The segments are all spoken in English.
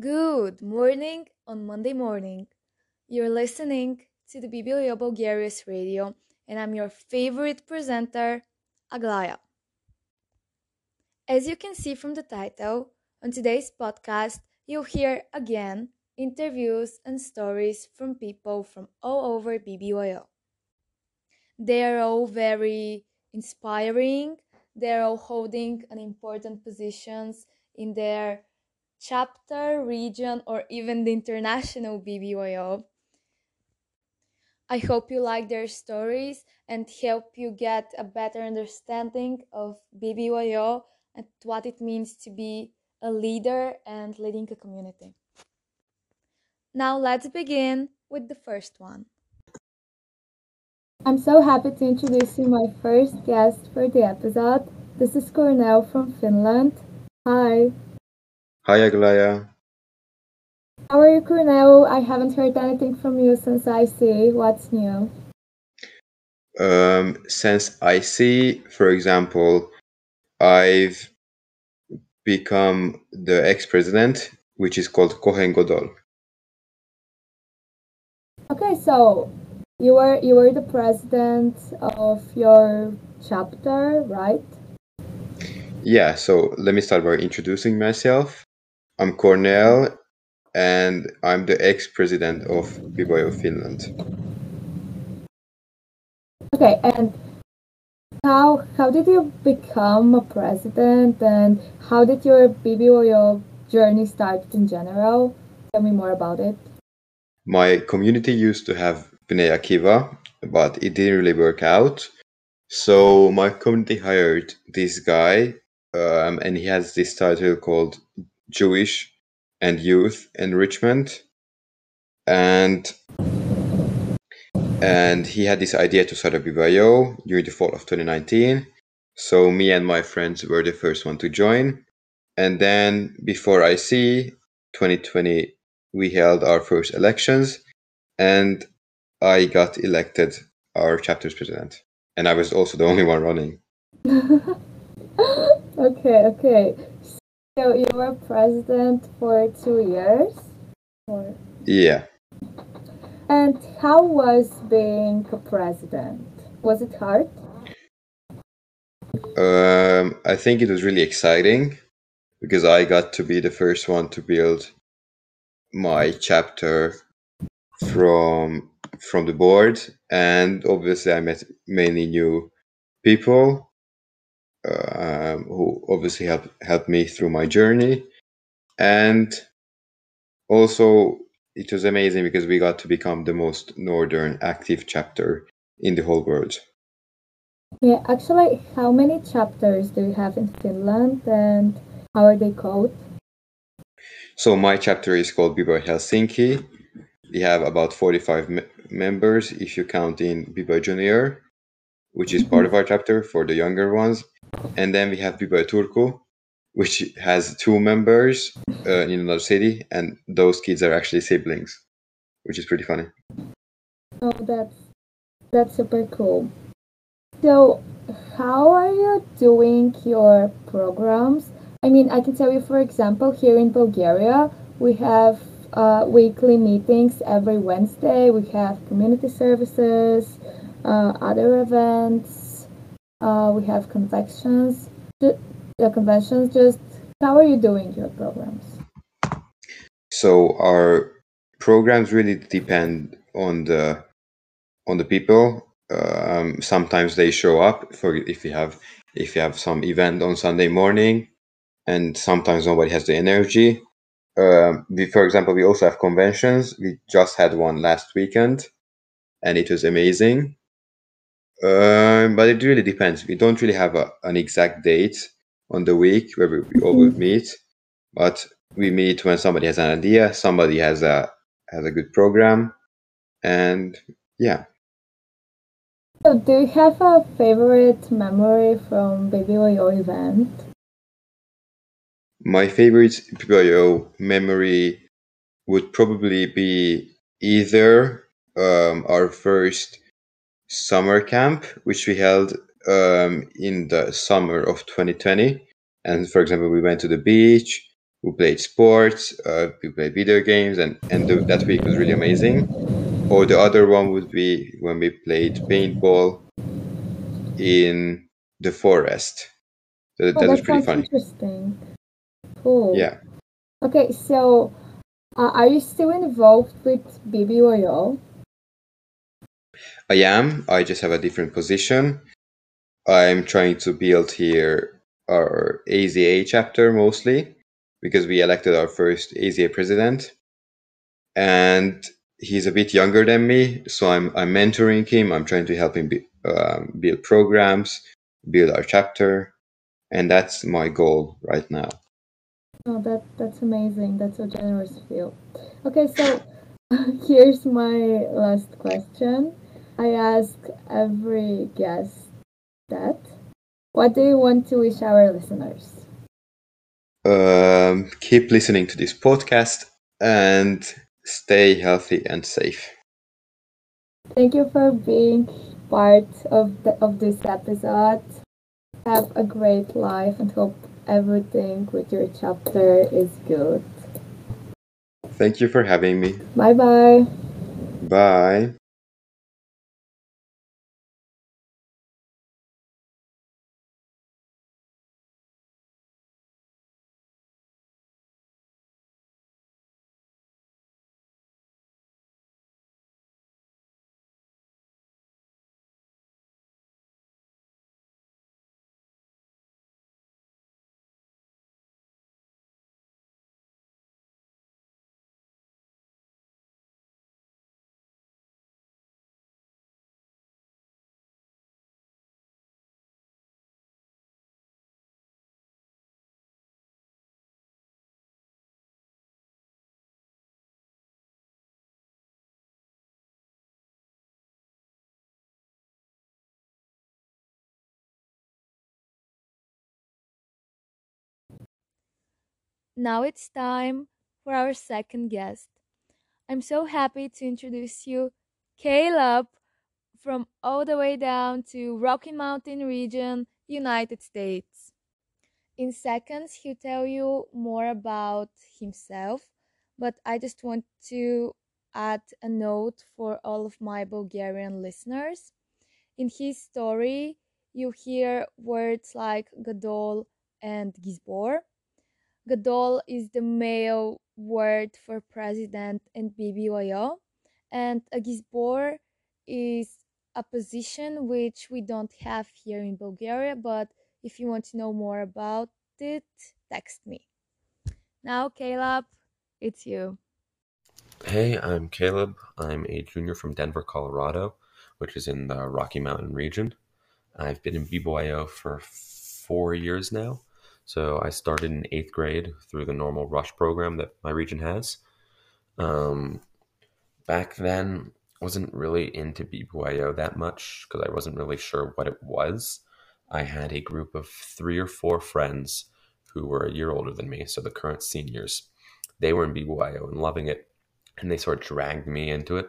Good morning on Monday morning. You're listening to the BBYO Bulgaria's radio, and I'm your favorite presenter, Aglaya. As you can see from the title, on today's podcast, you'll hear again interviews and stories from people from all over BBYO. They are all very inspiring, they're all holding an important positions in their chapter, region, or even the international BBYO. I hope you like their stories and help you get a better understanding of BBYO and what it means to be a leader and leading a community. Now let's begin with the first one. I'm so happy to introduce you my first guest for the episode. This is Kornél from Finland. Hi. Hi, Aglaya. How are you, Kornél? I haven't heard anything from you since IC. What's new? Um, since IC, for example, I've become the ex-president, which is called Kohen Godol. Okay, so you were you were the president of your chapter, right? Yeah, so let me start by introducing myself. I'm Kornél, and I'm the ex-president of BBYO Finland. Okay, and how how did you become a president, and how did your BBYO journey start in general? Tell me more about it. My community used to have Bnei Akiva, but it didn't really work out. So my community hired this guy, um, and he has this title called Jewish and Youth Enrichment, and and he had this idea to start a BBYO during the fall of 2019. So me and my friends were the first one to join, and then before IC 2020, we held our first elections, and I got elected our chapter's president, and I was also the only one running. okay, okay. So you were president for two years? Or... Yeah. And how was being a president? Was it hard? Um, I think it was really exciting because I got to be the first one to build my chapter from from the board, and obviously I met many new people um, who obviously helped helped me through my journey, and also it was amazing because we got to become the most northern active chapter in the whole world. Yeah, actually, how many chapters do you have in Finland, and how are they called? So my chapter is called BBYO Helsinki. We have about 45 me- members if you count in BBYO Junior, which is part of our chapter for the younger ones. And then we have BBYO Turku, which has two members uh, in another city, and those kids are actually siblings, which is pretty funny. Oh, that's that's super cool. So, how are you doing your programs? I mean, I can tell you, for example, here in Bulgaria, we have uh, weekly meetings every Wednesday. We have community services, uh, other events. Uh, we have conventions. The conventions. Just how are you doing your programs? So our programs really depend on the on the people. Um, sometimes they show up for if you have if you have some event on Sunday morning and sometimes nobody has the energy. Um, we, for example, we also have conventions. We just had one last weekend, and it was amazing. Um, but it really depends. We don't really have a, an exact date on the week where we, we all will meet, but we meet when somebody has an idea, somebody has a has a good program, and yeah. So, do you have a favorite memory from BBYO event? My favorite BBYO memory would probably be either um, our first summer camp, which we held um, in the summer of 2020. And for example, we went to the beach, we played sports, uh, we played video games, and and the, that week was really amazing. Or the other one would be when we played paintball in the forest. So that, Oh, that was pretty funny. interesting. Cool. Yeah. Okay, so uh, are you still involved with BBYO? I am. I just have a different position. I'm trying to build here our AZA chapter mostly because we elected our first AZA president, and he's a bit younger than me, so I'm I'm mentoring him. I'm trying to help him be, um, build programs, build our chapter, and that's my goal right now. Oh, that that's amazing. That's so generous you. Okay, so here's my last question. I ask every guest that. What do you want to wish our listeners? Um, keep listening to this podcast and stay healthy and safe. Thank you for being part of the, of this episode. Have a great life and hope everything with your chapter is good. Thank you for having me. Bye bye. Bye. Now it's time for our second guest. I'm so happy to introduce you Caleb from all the way down to Rocky Mountain region, United States. In seconds, he'll tell you more about himself, but I just want to add a note for all of my Bulgarian listeners. In his story, you hear words like Gadol and Gizbor. Gadol is the male word for president in BBYO, and a Gizbor is a position which we don't have here in Bulgaria, but if you want to know more about it, text me. Now, Caleb, it's you. Hey, I'm Caleb. I'm a junior from Denver, Colorado, which is in the Rocky Mountain region. I've been in BBYO for four years now. So I started in eighth grade through the normal rush program that my region has. Um, back then, wasn't really into BBYO that much because I wasn't really sure what it was. I had a group of three or four friends who were a year older than me, so the current seniors. They were in BBYO and loving it, and they sort of dragged me into it.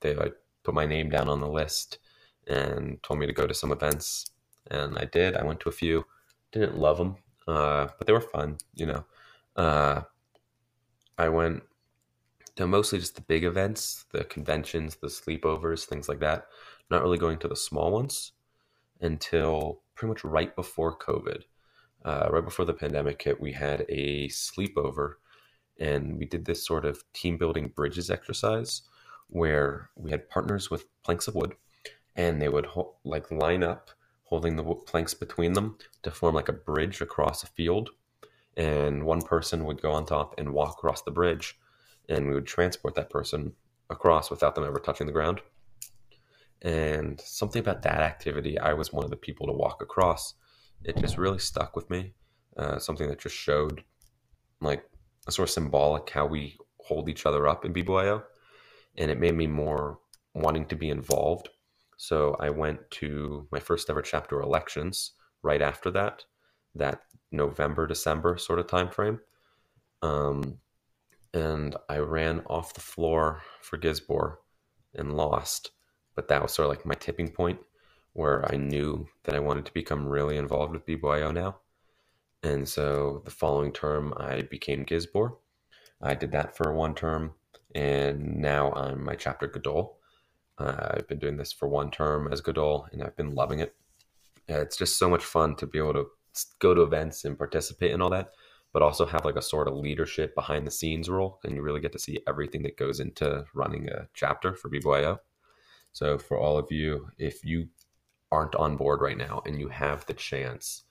They like put my name down on the list and told me to go to some events, and I did. I went to a few. Didn't love them, uh, but they were fun. You know, uh, I went to mostly just the big events, the conventions, the sleepovers, things like that. Not really going to the small ones until pretty much right before COVID. Uh, right before the pandemic hit, we had a sleepover and we did this sort of team building bridges exercise where we had partners with planks of wood and they would like line up holding the planks between them to form like a bridge across a field. And one person would go on top and walk across the bridge and we would transport that person across without them ever touching the ground. And something about that activity i was one of the people to walk across. It just really stuck with me uh, something that just showed like a sort of symbolic how we hold each other up in BBYO, and it made me more wanting to be involved. So I went to my first ever chapter elections right after that, that November December sort of time frame, um, and I ran off the floor for Gizbor and lost, but that was sort of like my tipping point where I knew that I wanted to become really involved with BBYO now And so the following term, I became Gizbor. I did that for one term, and now I'm my chapter Gadol. Uh, I've been doing this for one term as Gadol, and I've been loving it. It's just so much fun to be able to go to events and participate in all that, but also have like a sort of leadership behind the scenes role, and you really get to see everything that goes into running a chapter for BBYO. So for all of you, if you aren't on board right now and you have the chance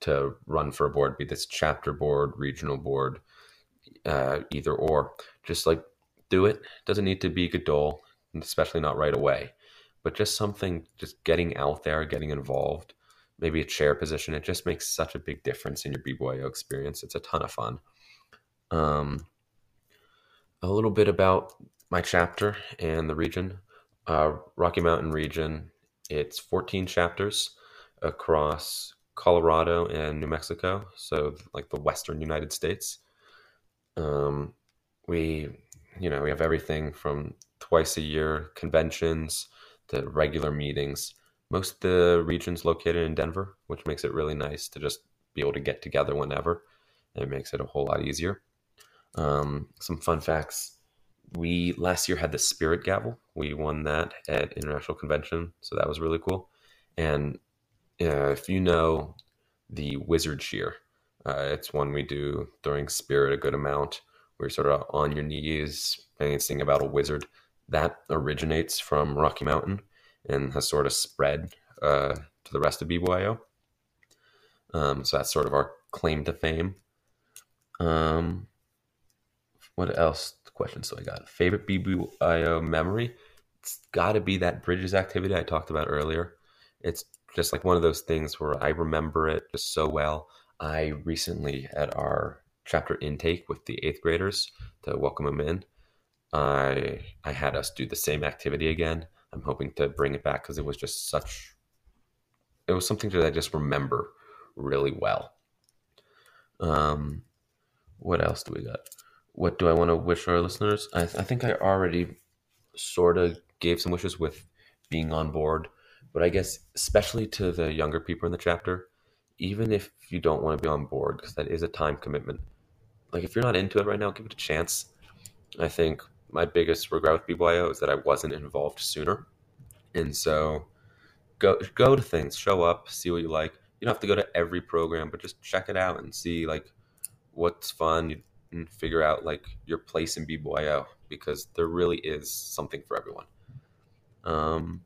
to run for a board, be this chapter board, regional board, uh, either or, just like do it. Doesn't need to be Gadol, especially not right away, but just something, just getting out there, getting involved, maybe a chair position. It just makes such a big difference in your BBYO experience. It's a ton of fun. Um, a little bit about my chapter and the region. Uh, Rocky Mountain region, it's 14 chapters across Colorado and New Mexico, so like the western United States. Um, we, you know, we have everything from twice a year conventions to regular meetings. Most of the region's located in Denver, which makes it really nice to just be able to get together whenever. It makes it a whole lot easier. Um, some fun facts. We last year had the Spirit Gavel. We won that at International Convention, so that was really cool. And uh, if you know the Wizard Cheer, uh, it's one we do during Spirit a good amount. You're sort of on your knees and sing about a wizard. That originates from Rocky Mountain and has sort of spread uh, to the rest of BBYO. Um, so that's sort of our claim to fame. Um, what else? Questions so I got favorite BBYO memory. It's got to be that bridges activity I talked about earlier. It's just like one of those things where I remember it just so well. I recently at our chapter intake with the eighth graders to welcome them in. I I had us do the same activity again. I'm hoping to bring it back because it was just such. It was something that I just remember really well. Um, what else do we got? What do I want to wish our listeners? I, I think I already sort of gave some wishes with being on board, but I guess especially to the younger people in the chapter, even if you don't want to be on board, because that is a time commitment. Like if you're not into it right now, give it a chance. I think my biggest regret with BBYO is that I wasn't involved sooner. And so go go to things, show up, see what you like. You don't have to go to every program, but just check it out and see like what's fun and figure out like your place in BBYO because there really is something for everyone. Um,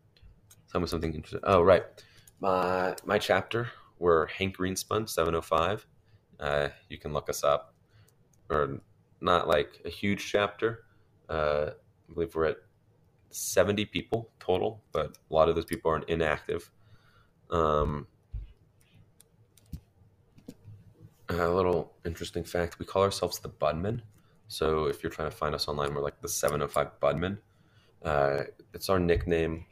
tell me something interesting. Oh, right. My my chapter, we're Hank Greenspun 705. Uh, you can look us up. Or not like a huge chapter. Uh, I believe we're at 70 people total, but a lot of those people are inactive. Um, a little interesting fact we call ourselves the Budmen. So if you're trying to find us online, we're like the 705 Budmen. Uh, it's our nickname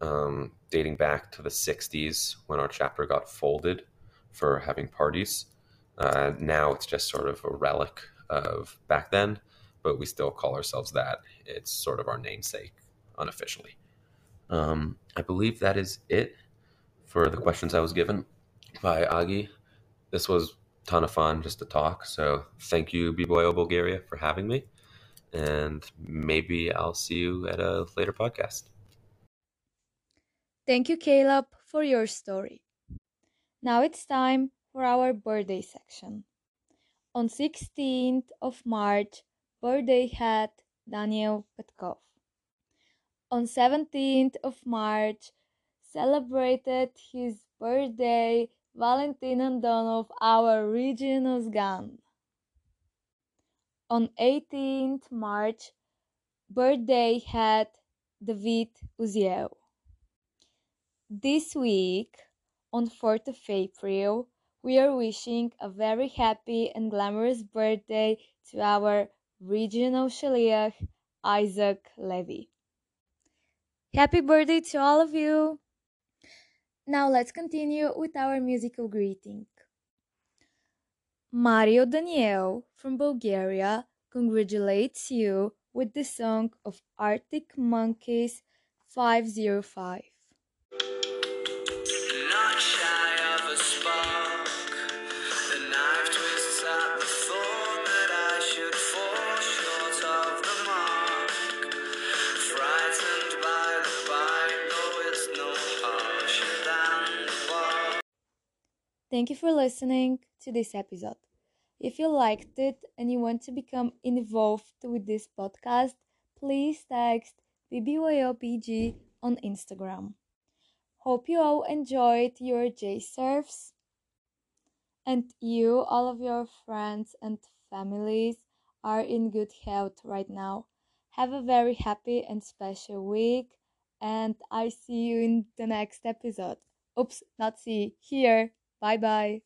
um, dating back to the 60s when our chapter got folded for having parties. Uh, now it's just sort of a relic of back then, but we still call ourselves that. It's sort of our namesake unofficially. Um, I believe that is it for the questions I was given by Agi. This was ton of fun just to talk. So thank you, BBYO Bulgaria, for having me. And maybe I'll see you at a later podcast. Thank you, Caleb, for your story. Now it's time for our birthday section. On 16th of March, birthday had Daniel Petkov. On 17th of March, celebrated his birthday Valentin Andonov, our regional Sgan. On 18th March, birthday had David Uziel. This week, on 4th of April, we are wishing a very happy and glamorous birthday to our regional shaliach, Isaac Levy. Happy birthday to all of you! Now let's continue with our musical greeting. Mario Daniel from Bulgaria congratulates you with the song of Arctic Monkeys 505. Thank you for listening to this episode. If you liked it and you want to become involved with this podcast, please text BBYOPG on Instagram. Hope you all enjoyed your J-Serves and you, all of your friends and families, are in good health right now. Have a very happy and special week, and I see you in the next episode. Oops, not see, here. Bye bye.